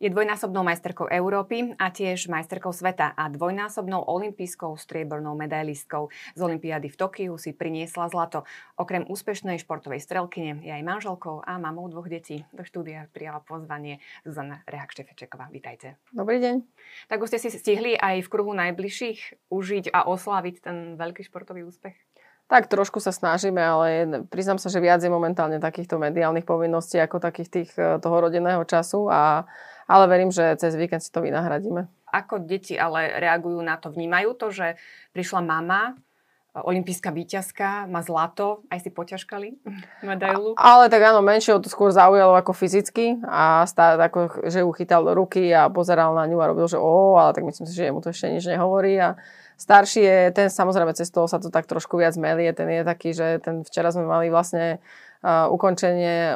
Je dvojnásobnou majsterkou Európy a tiež majsterkou sveta a dvojnásobnou olympijskou striebornou medailistkou. Z Olympiády v Tokiu si priniesla zlato. Okrem úspešnej športovej strelkyne je aj manželkou a mamou dvoch detí. Do štúdia prijala pozvanie Zuzana Rehak-Štefečeková. Vítajte. Dobrý deň. Tak už ste si stihli aj v kruhu najbližších užiť a osláviť ten veľký športový úspech? Tak trošku sa snažíme, ale priznám sa, že viac je momentálne takýchto mediálnych povinností ako takých tých eh, toho rodinného času a ale verím, že cez víkend si to vynahradíme. Ako deti ale reagujú na to? Vnímajú to, že prišla mama, olimpijská výťazka, má zlato, aj si poťažkali medailu? Ale tak áno, menšieho to skôr zaujalo ako fyzicky a stále ako, že ju chytal do ruky a pozeral na ňu a robil, že o, ale tak myslím si, že mu to ešte nič nehovorí a starší je, ten samozrejme cez toho sa to tak trošku viac melie, ten je taký, že ten včera sme mali vlastne ukončenie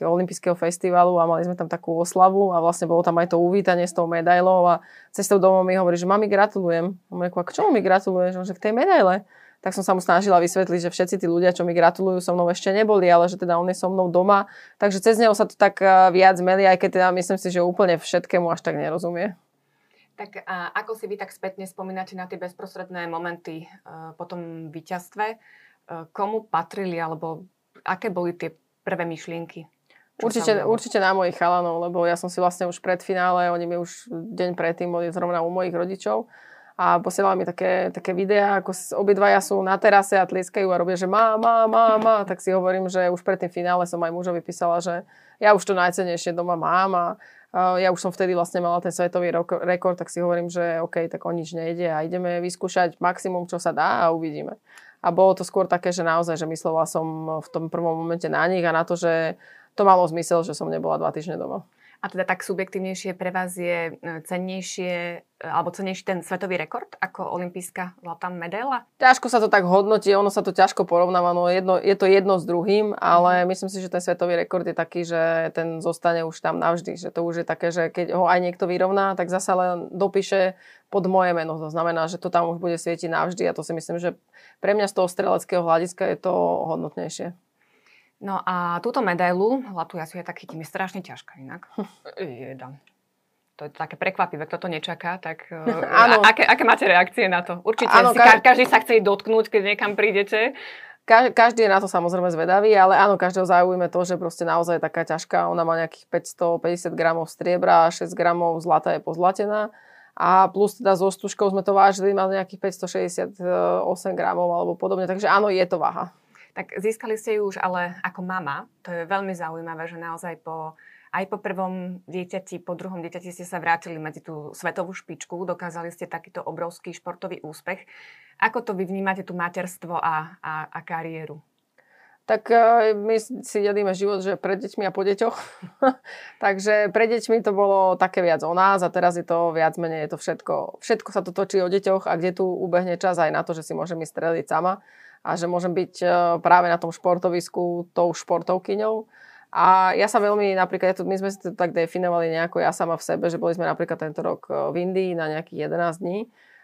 olympijského festivalu a mali sme tam takú oslavu a vlastne bolo tam aj to uvítanie s tou medailou a cestou domov mi hovorí, že mami gratulujem. A mu k čomu mi gratuluješ? Že k tej medaile. Tak som sa mu snažila vysvetliť, že všetci tí ľudia, čo mi gratulujú, so mnou ešte neboli, ale že teda on je so mnou doma. Takže cez neho sa to tak viac meli, aj keď teda myslím si, že úplne všetkému až tak nerozumie. Tak a ako si vy tak spätne spomínate na tie bezprostredné momenty uh, po tom víťazstve? Komu patrili, alebo aké boli tie prvé myšlienky? Určite, určite na mojich chalanov, lebo ja som si vlastne už pred finále, oni mi už deň predtým boli zrovna u mojich rodičov a posielali mi také, také videá, ako obidvaja sú na terase a tlieskajú a robia, že má, má, má, má, tak si hovorím, že už pred tým finále som aj mužovi písala, že ja už to najcenejšie doma mám a ja už som vtedy vlastne mala ten svetový rekord, tak si hovorím, že OK, tak o nič nejde a ideme vyskúšať maximum, čo sa dá a uvidíme. A bolo to skôr také, že naozaj, že myslela som v tom prvom momente na nich a na to, že to malo zmysel, že som nebola dva týždne doma. A teda tak subjektívnejšie pre vás je e, cennejšie, e, alebo cennejší ten svetový rekord ako olimpijská zlatá medaila? Ťažko sa to tak hodnotí, ono sa to ťažko porovnáva, no jedno, je to jedno s druhým, ale mm. myslím si, že ten svetový rekord je taký, že ten zostane už tam navždy, že to už je také, že keď ho aj niekto vyrovná, tak zasa len dopíše pod moje meno. To znamená, že to tam už bude svietiť navždy a to si myslím, že pre mňa z toho streleckého hľadiska je to hodnotnejšie. No a túto medailu, zlatú ja si ja tak chytím, je strašne ťažká inak. Jedam. To je také prekvapivé, kto to nečaká, tak uh, aké, aké máte reakcie na to? Určite áno, si, ka- každý sa chce dotknúť, keď niekam prídete. Ka- každý je na to samozrejme zvedavý, ale áno, každého zaujíme to, že proste naozaj je taká ťažká. Ona má nejakých 550 gramov striebra, 6 gramov zlata je pozlatená. A plus teda so stužkou sme to vážili, mal nejakých 568 gramov alebo podobne. Takže áno, je to váha. Tak získali ste ju už ale ako mama. To je veľmi zaujímavé, že naozaj po, aj po prvom dieťati, po druhom dieťati ste sa vrátili medzi tú svetovú špičku, dokázali ste takýto obrovský športový úspech. Ako to vy vnímate, tú materstvo a, a, a kariéru? tak e, my si delíme život, že pred deťmi a po deťoch. Takže pre deťmi to bolo také viac o nás a teraz je to viac menej je to všetko. Všetko sa to točí o deťoch a kde tu ubehne čas aj na to, že si môžem ísť streliť sama a že môžem byť e, práve na tom športovisku tou športovkyňou. A ja sa veľmi, napríklad, my sme si to tak definovali nejako ja sama v sebe, že boli sme napríklad tento rok e, v Indii na nejakých 11 dní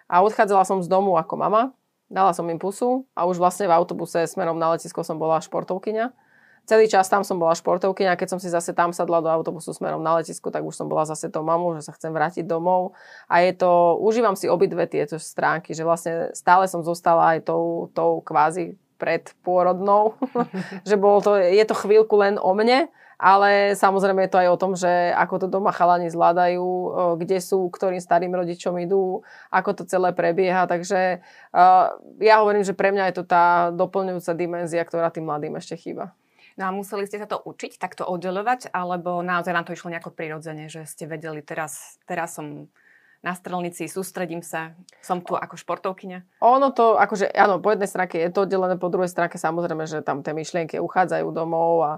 a odchádzala som z domu ako mama, dala som im pusu a už vlastne v autobuse smerom na letisko som bola športovkyňa celý čas tam som bola športovkyňa, keď som si zase tam sadla do autobusu smerom na letisku, tak už som bola zase tou mamou, že sa chcem vrátiť domov. A je to, užívam si obidve tieto stránky, že vlastne stále som zostala aj tou, tou kvázi predpôrodnou, že bolo to, je to chvíľku len o mne, ale samozrejme je to aj o tom, že ako to doma chalani zvládajú, kde sú, ktorým starým rodičom idú, ako to celé prebieha. Takže ja hovorím, že pre mňa je to tá doplňujúca dimenzia, ktorá tým mladým ešte chýba. No a museli ste sa to učiť, takto oddelovať, alebo naozaj vám to išlo nejako prirodzene, že ste vedeli, teraz, teraz som na strelnici, sústredím sa, som tu ako športovkyňa? Ono to, akože áno, po jednej stránke je to oddelené, po druhej stránke samozrejme, že tam tie myšlienky uchádzajú domov a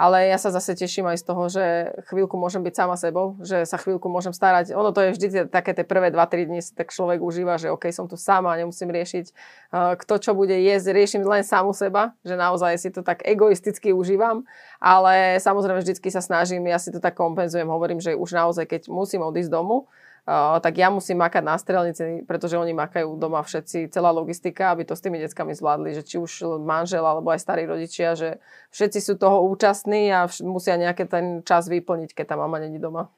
ale ja sa zase teším aj z toho, že chvíľku môžem byť sama sebou, že sa chvíľku môžem starať. Ono to je vždy také tie prvé 2-3 dní tak človek užíva, že OK, som tu sama, nemusím riešiť, uh, kto čo bude jesť, riešim len samu seba, že naozaj si to tak egoisticky užívam, ale samozrejme vždycky sa snažím, ja si to tak kompenzujem, hovorím, že už naozaj, keď musím odísť domu, tak ja musím makať na strelnici, pretože oni makajú doma všetci, celá logistika, aby to s tými deckami zvládli, že či už manžel alebo aj starí rodičia, že všetci sú toho účastní a musia nejaký ten čas vyplniť, keď tá mama není doma.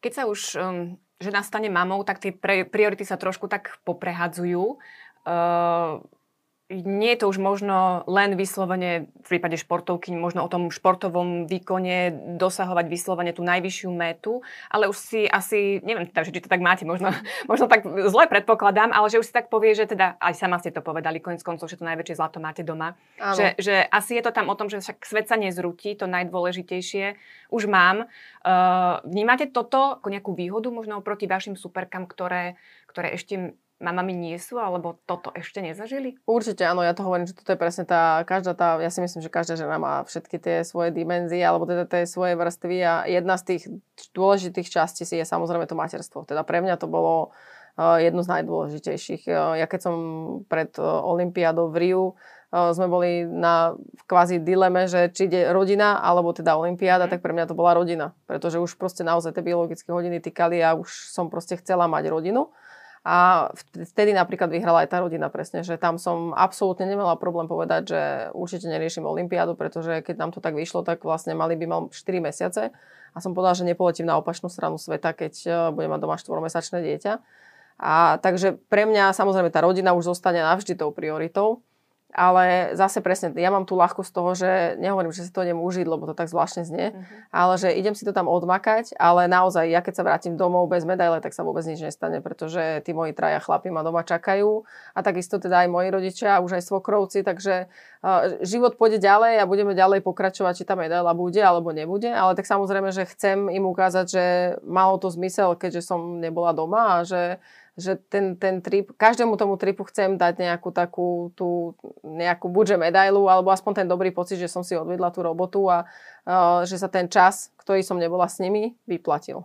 Keď sa už um, žena stane mamou, tak tie pre, priority sa trošku tak poprehadzujú. Uh, nie je to už možno len vyslovene v prípade športovky, možno o tom športovom výkone dosahovať vyslovene tú najvyššiu metu, ale už si asi, neviem teda, či to tak máte, možno, možno tak zle predpokladám, ale že už si tak povie, že teda, aj sama ste to povedali, koniec koncov, že to najväčšie zlato máte doma. Že, že asi je to tam o tom, že však svet sa nezrutí, to najdôležitejšie už mám. Uh, vnímate toto ako nejakú výhodu možno oproti vašim superkám, ktoré, ktoré ešte mamami nie sú, alebo toto ešte nezažili? Určite áno, ja to hovorím, že toto je presne tá, každá tá, ja si myslím, že každá žena má všetky tie svoje dimenzie, alebo teda tie svoje vrstvy a jedna z tých dôležitých častí si je samozrejme to materstvo. Teda pre mňa to bolo uh, jedno z najdôležitejších. Uh, ja keď som pred uh, Olympiádou v Riu sme boli na kvázi dileme, že či ide rodina alebo teda Olympiáda, mm. tak pre mňa to bola rodina. Pretože už proste naozaj tie biologické hodiny týkali a už som proste chcela mať rodinu. A vtedy napríklad vyhrala aj tá rodina presne, že tam som absolútne nemala problém povedať, že určite neriešim Olympiádu, pretože keď nám to tak vyšlo, tak vlastne mali by mal 4 mesiace a som povedala, že nepoletím na opačnú stranu sveta, keď e, budem mať doma 4-mesačné dieťa. A takže pre mňa samozrejme tá rodina už zostane navždy tou prioritou ale zase presne, ja mám tú ľahkosť z toho, že nehovorím, že si to idem užiť, lebo to tak zvláštne znie, uh-huh. ale že idem si to tam odmakať, ale naozaj, ja keď sa vrátim domov bez medaile, tak sa vôbec nič nestane, pretože tí moji traja chlapi ma doma čakajú a takisto teda aj moji rodičia, už aj svokrovci, takže uh, život pôjde ďalej a budeme ďalej pokračovať, či tá medaila bude alebo nebude, ale tak samozrejme, že chcem im ukázať, že malo to zmysel, keďže som nebola doma a že že ten, ten trip, každému tomu tripu chcem dať nejakú takú tú, nejakú buďže medailu, alebo aspoň ten dobrý pocit, že som si odvedla tú robotu a uh, že sa ten čas, ktorý som nebola s nimi, vyplatil.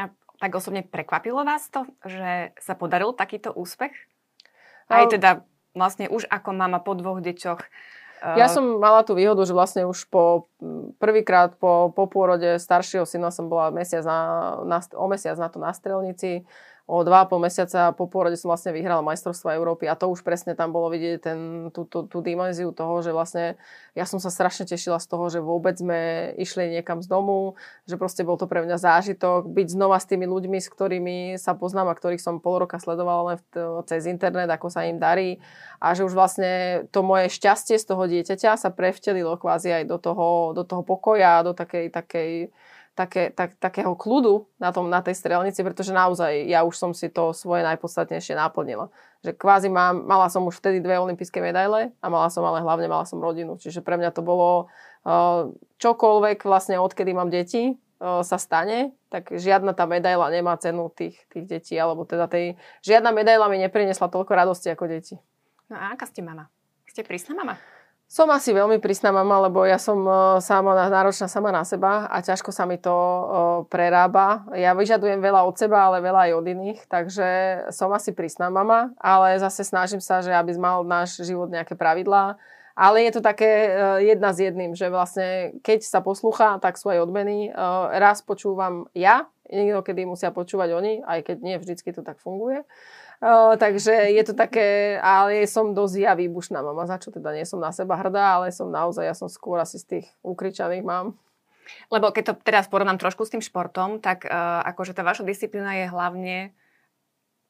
A tak osobne prekvapilo vás to, že sa podaril takýto úspech? Aj teda vlastne už ako mama po dvoch deťoch ja som mala tú výhodu, že vlastne už po prvýkrát po, po pôrode staršieho syna som bola mesiac na, na, o mesiac na to na strelnici o 2,5 mesiaca po pôrode som vlastne vyhrala majstrovstvo Európy a to už presne tam bolo vidieť ten, tú, tú, tú dimenziu toho, že vlastne ja som sa strašne tešila z toho, že vôbec sme išli niekam z domu, že proste bol to pre mňa zážitok, byť znova s tými ľuďmi, s ktorými sa poznám a ktorých som pol roka sledovala len cez internet, ako sa im darí. A že už vlastne to moje šťastie z toho dieťaťa sa prevtelilo kvázi aj do toho, do toho pokoja, do takej, takej také, tak, takého kľudu na, tom, na tej strelnici, pretože naozaj ja už som si to svoje najpodstatnejšie naplnila. Že kvázi mám, mala som už vtedy dve olympijské medaile a mala som ale hlavne mala som rodinu. Čiže pre mňa to bolo uh, čokoľvek vlastne odkedy mám deti, uh, sa stane, tak žiadna tá medaila nemá cenu tých, tých detí, alebo teda tej, žiadna medaila mi neprinesla toľko radosti ako deti. No a aká ste mama? Ste prísna mama? Som asi veľmi prísna mama, lebo ja som e, sama náročná sama na seba a ťažko sa mi to e, prerába. Ja vyžadujem veľa od seba, ale veľa aj od iných, takže som asi prísna mama, ale zase snažím sa, že aby mal náš život nejaké pravidlá. Ale je to také e, jedna s jedným, že vlastne keď sa poslúcha, tak sú aj odmeny. Raz počúvam ja, niekedy musia počúvať oni, aj keď nie vždycky to tak funguje. O, takže je to také, ale som dosť ja výbušná mama, za čo teda nie som na seba hrdá, ale som naozaj, ja som skôr asi z tých ukričaných mám. Lebo keď to teraz porovnám trošku s tým športom, tak uh, akože tá vaša disciplína je hlavne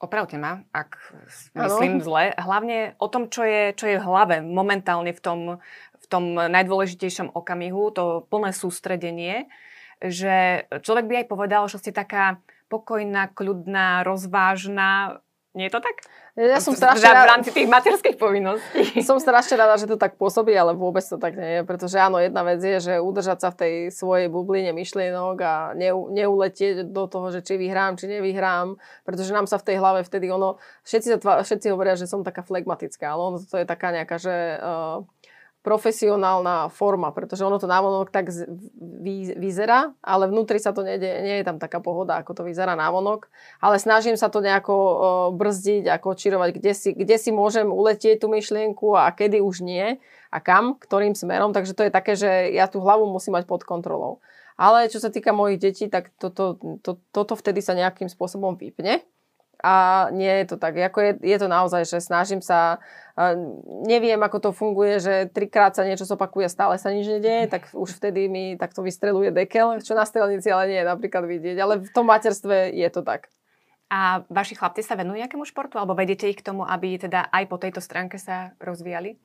opravte ma, ak myslím ano. zle, hlavne o tom, čo je, čo je v hlave momentálne v tom, v tom najdôležitejšom okamihu, to plné sústredenie, že človek by aj povedal, že ste taká pokojná, kľudná, rozvážna, nie je to tak? Ja som strašne rada... V rámci tých materských povinností. Som strašne rada, že to tak pôsobí, ale vôbec to tak nie je. Pretože áno, jedna vec je, že udržať sa v tej svojej bubline myšlienok a neuletieť do toho, že či vyhrám, či nevyhrám. Pretože nám sa v tej hlave vtedy ono... Všetci, sa všetci hovoria, že som taká flegmatická, ale ono to je taká nejaká, že... Uh, profesionálna forma, pretože ono to návonok tak vy, vyzerá, ale vnútri sa to nejde, nie je tam taká pohoda, ako to vyzerá návonok. Ale snažím sa to nejako brzdiť, ako čirovať, kde si, kde si môžem uletieť tú myšlienku a kedy už nie a kam, ktorým smerom. Takže to je také, že ja tú hlavu musím mať pod kontrolou. Ale čo sa týka mojich detí, tak toto, to, toto vtedy sa nejakým spôsobom vypne A nie je to tak. Ako je, je to naozaj, že snažím sa, neviem, ako to funguje, že trikrát sa niečo zopakuje, stále sa nič nedieje, tak už vtedy mi takto vystreluje dekel, čo na strelnici ale nie je napríklad vidieť. Ale v tom materstve je to tak. A vaši chlapci sa venujú nejakému športu? Alebo vedete ich k tomu, aby teda aj po tejto stránke sa rozvíjali?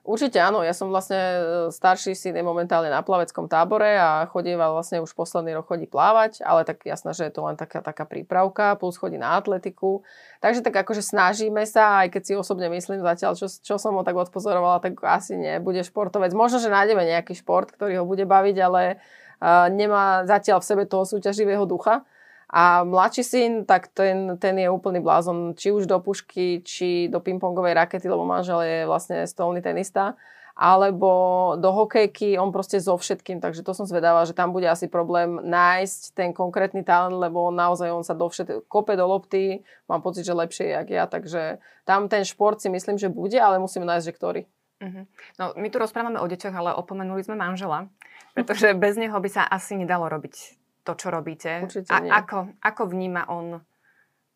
Určite áno, ja som vlastne e, starší syn je momentálne na plaveckom tábore a chodíva vlastne už posledný rok chodí plávať, ale tak jasné, že je to len taká, taká prípravka, plus chodí na atletiku. Takže tak akože snažíme sa, aj keď si osobne myslím zatiaľ, čo, čo som ho tak odpozorovala, tak asi nebude športovec. Možno, že nájdeme nejaký šport, ktorý ho bude baviť, ale uh, nemá zatiaľ v sebe toho súťaživého ducha. A mladší syn, tak ten, ten je úplný blázon, či už do pušky, či do pingpongovej rakety, lebo manžel je vlastne stolný tenista, alebo do hokejky, on proste so všetkým, takže to som zvedavá, že tam bude asi problém nájsť ten konkrétny talent, lebo naozaj on sa do všet... kope do lopty, mám pocit, že lepšie jak ja, takže tam ten šport si myslím, že bude, ale musíme nájsť, že ktorý. Uh-huh. No, my tu rozprávame o deťoch, ale opomenuli sme manžela, pretože bez neho by sa asi nedalo robiť to, čo robíte. Určite nie. A ako, ako vníma on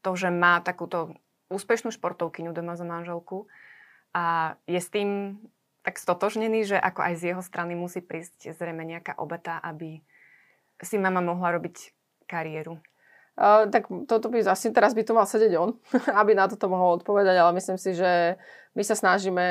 to, že má takúto úspešnú športovkyňu doma za manželku a je s tým tak stotožnený, že ako aj z jeho strany musí prísť zrejme nejaká obeta, aby si mama mohla robiť kariéru. Uh, tak toto by asi teraz by to mal sedieť on, aby na toto mohol odpovedať, ale myslím si, že my sa snažíme,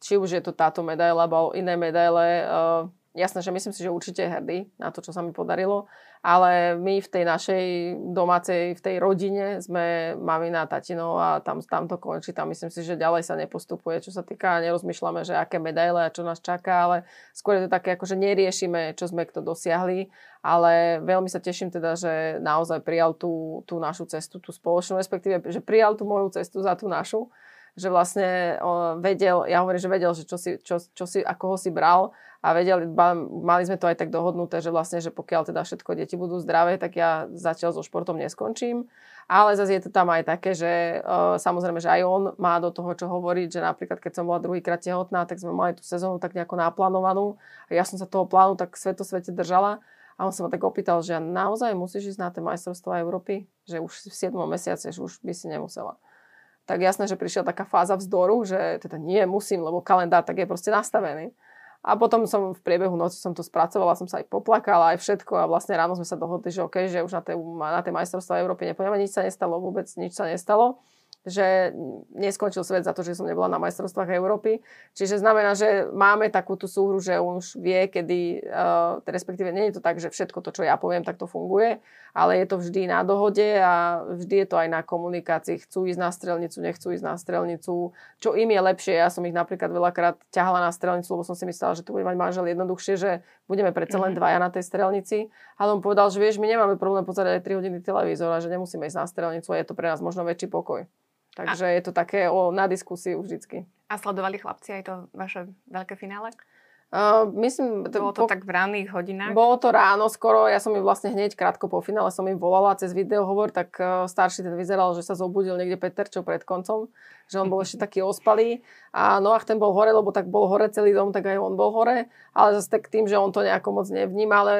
či už je to táto medaila, alebo iné medaile, uh, jasné, že myslím si, že určite je hrdý na to, čo sa mi podarilo, ale my v tej našej domácej, v tej rodine sme mamina, tatino a tam, tam to končí. Tam myslím si, že ďalej sa nepostupuje, čo sa týka, nerozmýšľame, že aké medaile a čo nás čaká, ale skôr je to také, ako že neriešime, čo sme kto dosiahli, ale veľmi sa teším teda, že naozaj prijal tú, tú našu cestu, tú spoločnú, respektíve, že prijal tú moju cestu za tú našu že vlastne vedel, ja hovorím, že vedel, že čo si, čo, čo si, ako ho si bral a vedeli, mali sme to aj tak dohodnuté, že vlastne, že pokiaľ teda všetko deti budú zdravé, tak ja zatiaľ so športom neskončím. Ale zase je to tam aj také, že uh, samozrejme, že aj on má do toho, čo hovoriť, že napríklad keď som bola druhýkrát tehotná, tak sme mali tú sezónu tak nejako naplánovanú a ja som sa toho plánu tak sveto svete držala. A on sa ma tak opýtal, že naozaj musíš ísť na tie majstrovstvá Európy? Že už v 7 mesiace, že už by si nemusela tak jasné, že prišla taká fáza vzdoru, že teda nie, musím, lebo kalendár tak je proste nastavený. A potom som v priebehu noci som to spracovala, som sa aj poplakala, aj všetko a vlastne ráno sme sa dohodli, že OK, že už na tej, na tej majstrovstvá Európy nepôjdeme, nič sa nestalo, vôbec nič sa nestalo že neskončil svet za to, že som nebola na majstrovstvách Európy. Čiže znamená, že máme takú tú súhru, že už vie, kedy, uh, respektíve nie je to tak, že všetko to, čo ja poviem, tak to funguje, ale je to vždy na dohode a vždy je to aj na komunikácii. Chcú ísť na strelnicu, nechcú ísť na strelnicu. Čo im je lepšie, ja som ich napríklad veľakrát ťahala na strelnicu, lebo som si myslela, že to bude mať manžel jednoduchšie, že budeme predsa len mhm. dvaja na tej strelnici. Ale on povedal, že vieš, my nemáme problém pozerať aj 3 hodiny televízor a že nemusíme ísť na strelnicu a je to pre nás možno väčší pokoj. Takže a... je to také o, na diskusiu vždycky. A sledovali chlapci aj to vaše veľké finále? Uh, myslím, bolo to po, tak v ranných hodinách? Bolo to ráno skoro, ja som im vlastne hneď krátko po finále som im volala cez videohovor, tak uh, starší ten vyzeral, že sa zobudil niekde Peterčov pred koncom, že on bol ešte taký ospalý a Noach ten bol hore, lebo tak bol hore celý dom, tak aj on bol hore, ale zase tak tým, že on to nejako moc nevníma, ale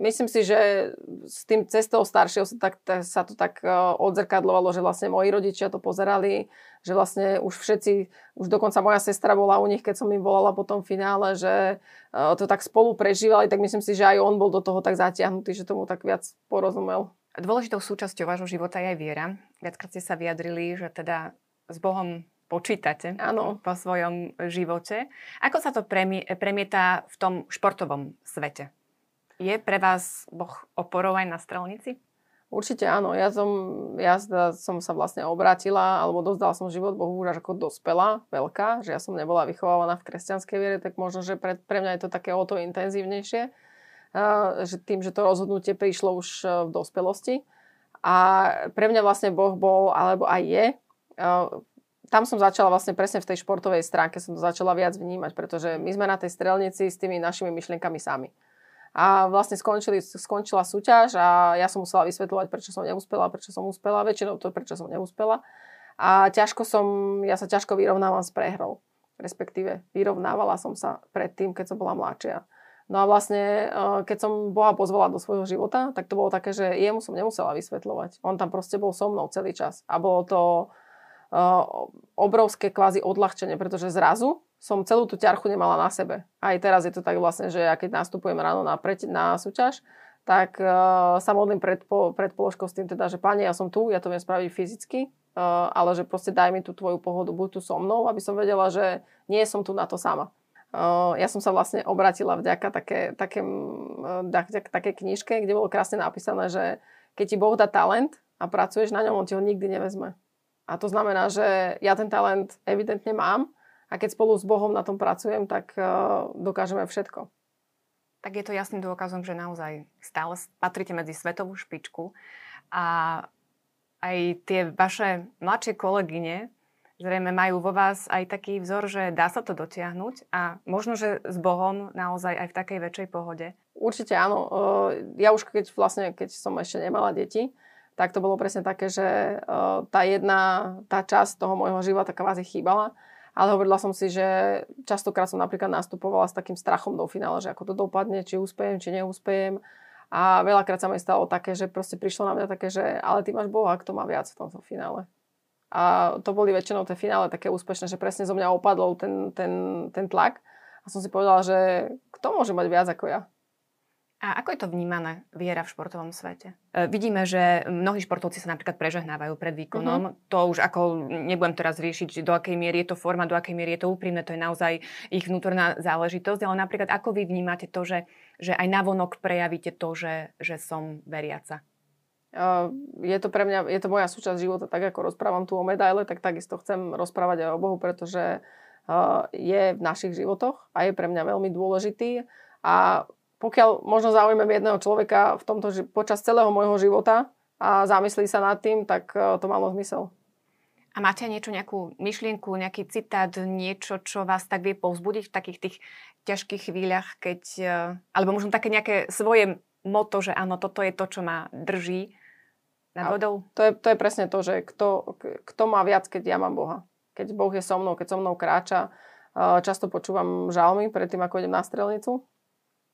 myslím si, že s tým cestou staršieho sa, tak, sa to tak uh, odzrkadlovalo, že vlastne moji rodičia to pozerali, že vlastne už všetci, už dokonca moja sestra bola u nich, keď som im volala po tom finále, že e, to tak spolu prežívali, tak myslím si, že aj on bol do toho tak zatiahnutý, že tomu tak viac porozumel. Dôležitou súčasťou vášho života je aj viera. Viackrát ste sa vyjadrili, že teda s Bohom počítate ano. po svojom živote. Ako sa to premieta v tom športovom svete? Je pre vás Boh oporou aj na strelnici? Určite áno. Ja som, ja som sa vlastne obrátila, alebo dozdala som život Bohu už ako dospela, veľká, že ja som nebola vychovávaná v kresťanskej viere, tak možno, že pre, pre mňa je to také o to intenzívnejšie, že tým, že to rozhodnutie prišlo už uh, v dospelosti. A pre mňa vlastne Boh bol, alebo aj je, tam som začala vlastne presne v tej športovej stránke, som to začala viac vnímať, pretože my sme na tej strelnici s tými našimi myšlienkami sami. A vlastne skončili, skončila súťaž a ja som musela vysvetľovať, prečo som neúspela, prečo som úspela, väčšinou to, prečo som neúspela. A ťažko som, ja sa ťažko vyrovnávam s prehrou. Respektíve vyrovnávala som sa pred tým, keď som bola mladšia. No a vlastne, keď som Boha pozvala do svojho života, tak to bolo také, že jemu som nemusela vysvetľovať. On tam proste bol so mnou celý čas. A bolo to obrovské kvázi odľahčenie, pretože zrazu som celú tú ťarchu nemala na sebe. Aj teraz je to tak vlastne, že ja keď nastupujem ráno na, pre, na súťaž, tak uh, sa modlím pred, po, pred položkou s tým teda, že pani, ja som tu, ja to viem spraviť fyzicky, uh, ale že proste daj mi tú tvoju pohodu, buď tu so mnou, aby som vedela, že nie som tu na to sama. Uh, ja som sa vlastne obratila vďaka také, také, uh, také knižke, kde bolo krásne napísané, že keď ti Boh dá talent a pracuješ na ňom, on ti ho nikdy nevezme. A to znamená, že ja ten talent evidentne mám a keď spolu s Bohom na tom pracujem, tak uh, dokážeme všetko. Tak je to jasným dôkazom, že naozaj stále patríte medzi svetovú špičku a aj tie vaše mladšie kolegyne zrejme majú vo vás aj taký vzor, že dá sa to dotiahnuť a možno, že s Bohom naozaj aj v takej väčšej pohode. Určite áno. Ja už keď vlastne, keď som ešte nemala deti, tak to bolo presne také, že tá jedna, tá časť toho môjho života kvázi chýbala. Ale hovorila som si, že častokrát som napríklad nastupovala s takým strachom do finále, že ako to dopadne, či úspejem, či neúspejem. A veľakrát sa mi stalo také, že proste prišlo na mňa také, že ale ty máš Boha, kto má viac v tomto finále. A to boli väčšinou tie finále také úspešné, že presne zo mňa opadol ten, ten, ten tlak. A som si povedala, že kto môže mať viac ako ja. A ako je to vnímané viera v športovom svete? E, vidíme, že mnohí športovci sa napríklad prežehnávajú pred výkonom. Uh-huh. To už ako nebudem teraz riešiť, do akej miery je to forma, do akej miery je to úprimné, to je naozaj ich vnútorná záležitosť. Ale napríklad ako vy vnímate to, že, že aj navonok prejavíte to, že, že som veriaca? Uh, je to pre mňa, je to moja súčasť života, tak ako rozprávam tu o medaile, tak takisto chcem rozprávať aj o Bohu, pretože uh, je v našich životoch a je pre mňa veľmi dôležitý. A pokiaľ možno zaujímam jedného človeka v tomto, že počas celého môjho života a zamyslí sa nad tým, tak e, to malo zmysel. A máte niečo, nejakú myšlienku, nejaký citát, niečo, čo vás tak vie povzbudiť v takých tých ťažkých chvíľach, keď, e, alebo možno také nejaké svoje moto, že áno, toto je to, čo ma drží nad vodou? To je, to je presne to, že kto, kto má viac, keď ja mám Boha. Keď Boh je so mnou, keď so mnou kráča. E, často počúvam žalmy predtým, ako idem na strelnicu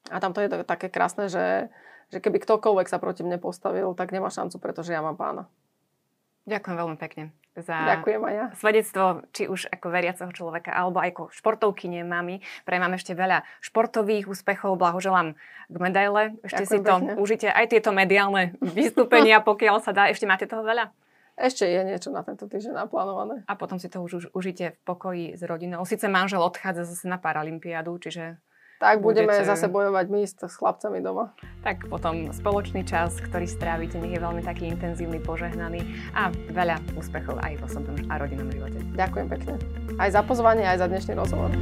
a tam to je také krásne, že, že keby ktokoľvek sa proti mne postavil, tak nemá šancu, pretože ja mám pána. Ďakujem veľmi pekne za Ďakujem aj ja. svedectvo, či už ako veriaceho človeka, alebo aj ako športovkyne mami. Pre mám ešte veľa športových úspechov, blahoželám k medaile. Ešte Ďakujem si to pekne. užite, aj tieto mediálne vystúpenia, pokiaľ sa dá. Ešte máte toho veľa? Ešte je niečo na tento týždeň naplánované. A potom si to už, už užite v pokoji s rodinou. Sice manžel odchádza zase na Paralympiádu, čiže tak budeme budete... zase bojovať my s, s chlapcami doma. Tak potom spoločný čas, ktorý strávite, nech je veľmi taký intenzívny, požehnaný a veľa úspechov aj v osobnom a rodinnom živote. Ďakujem pekne. Aj za pozvanie, aj za dnešný rozhovor.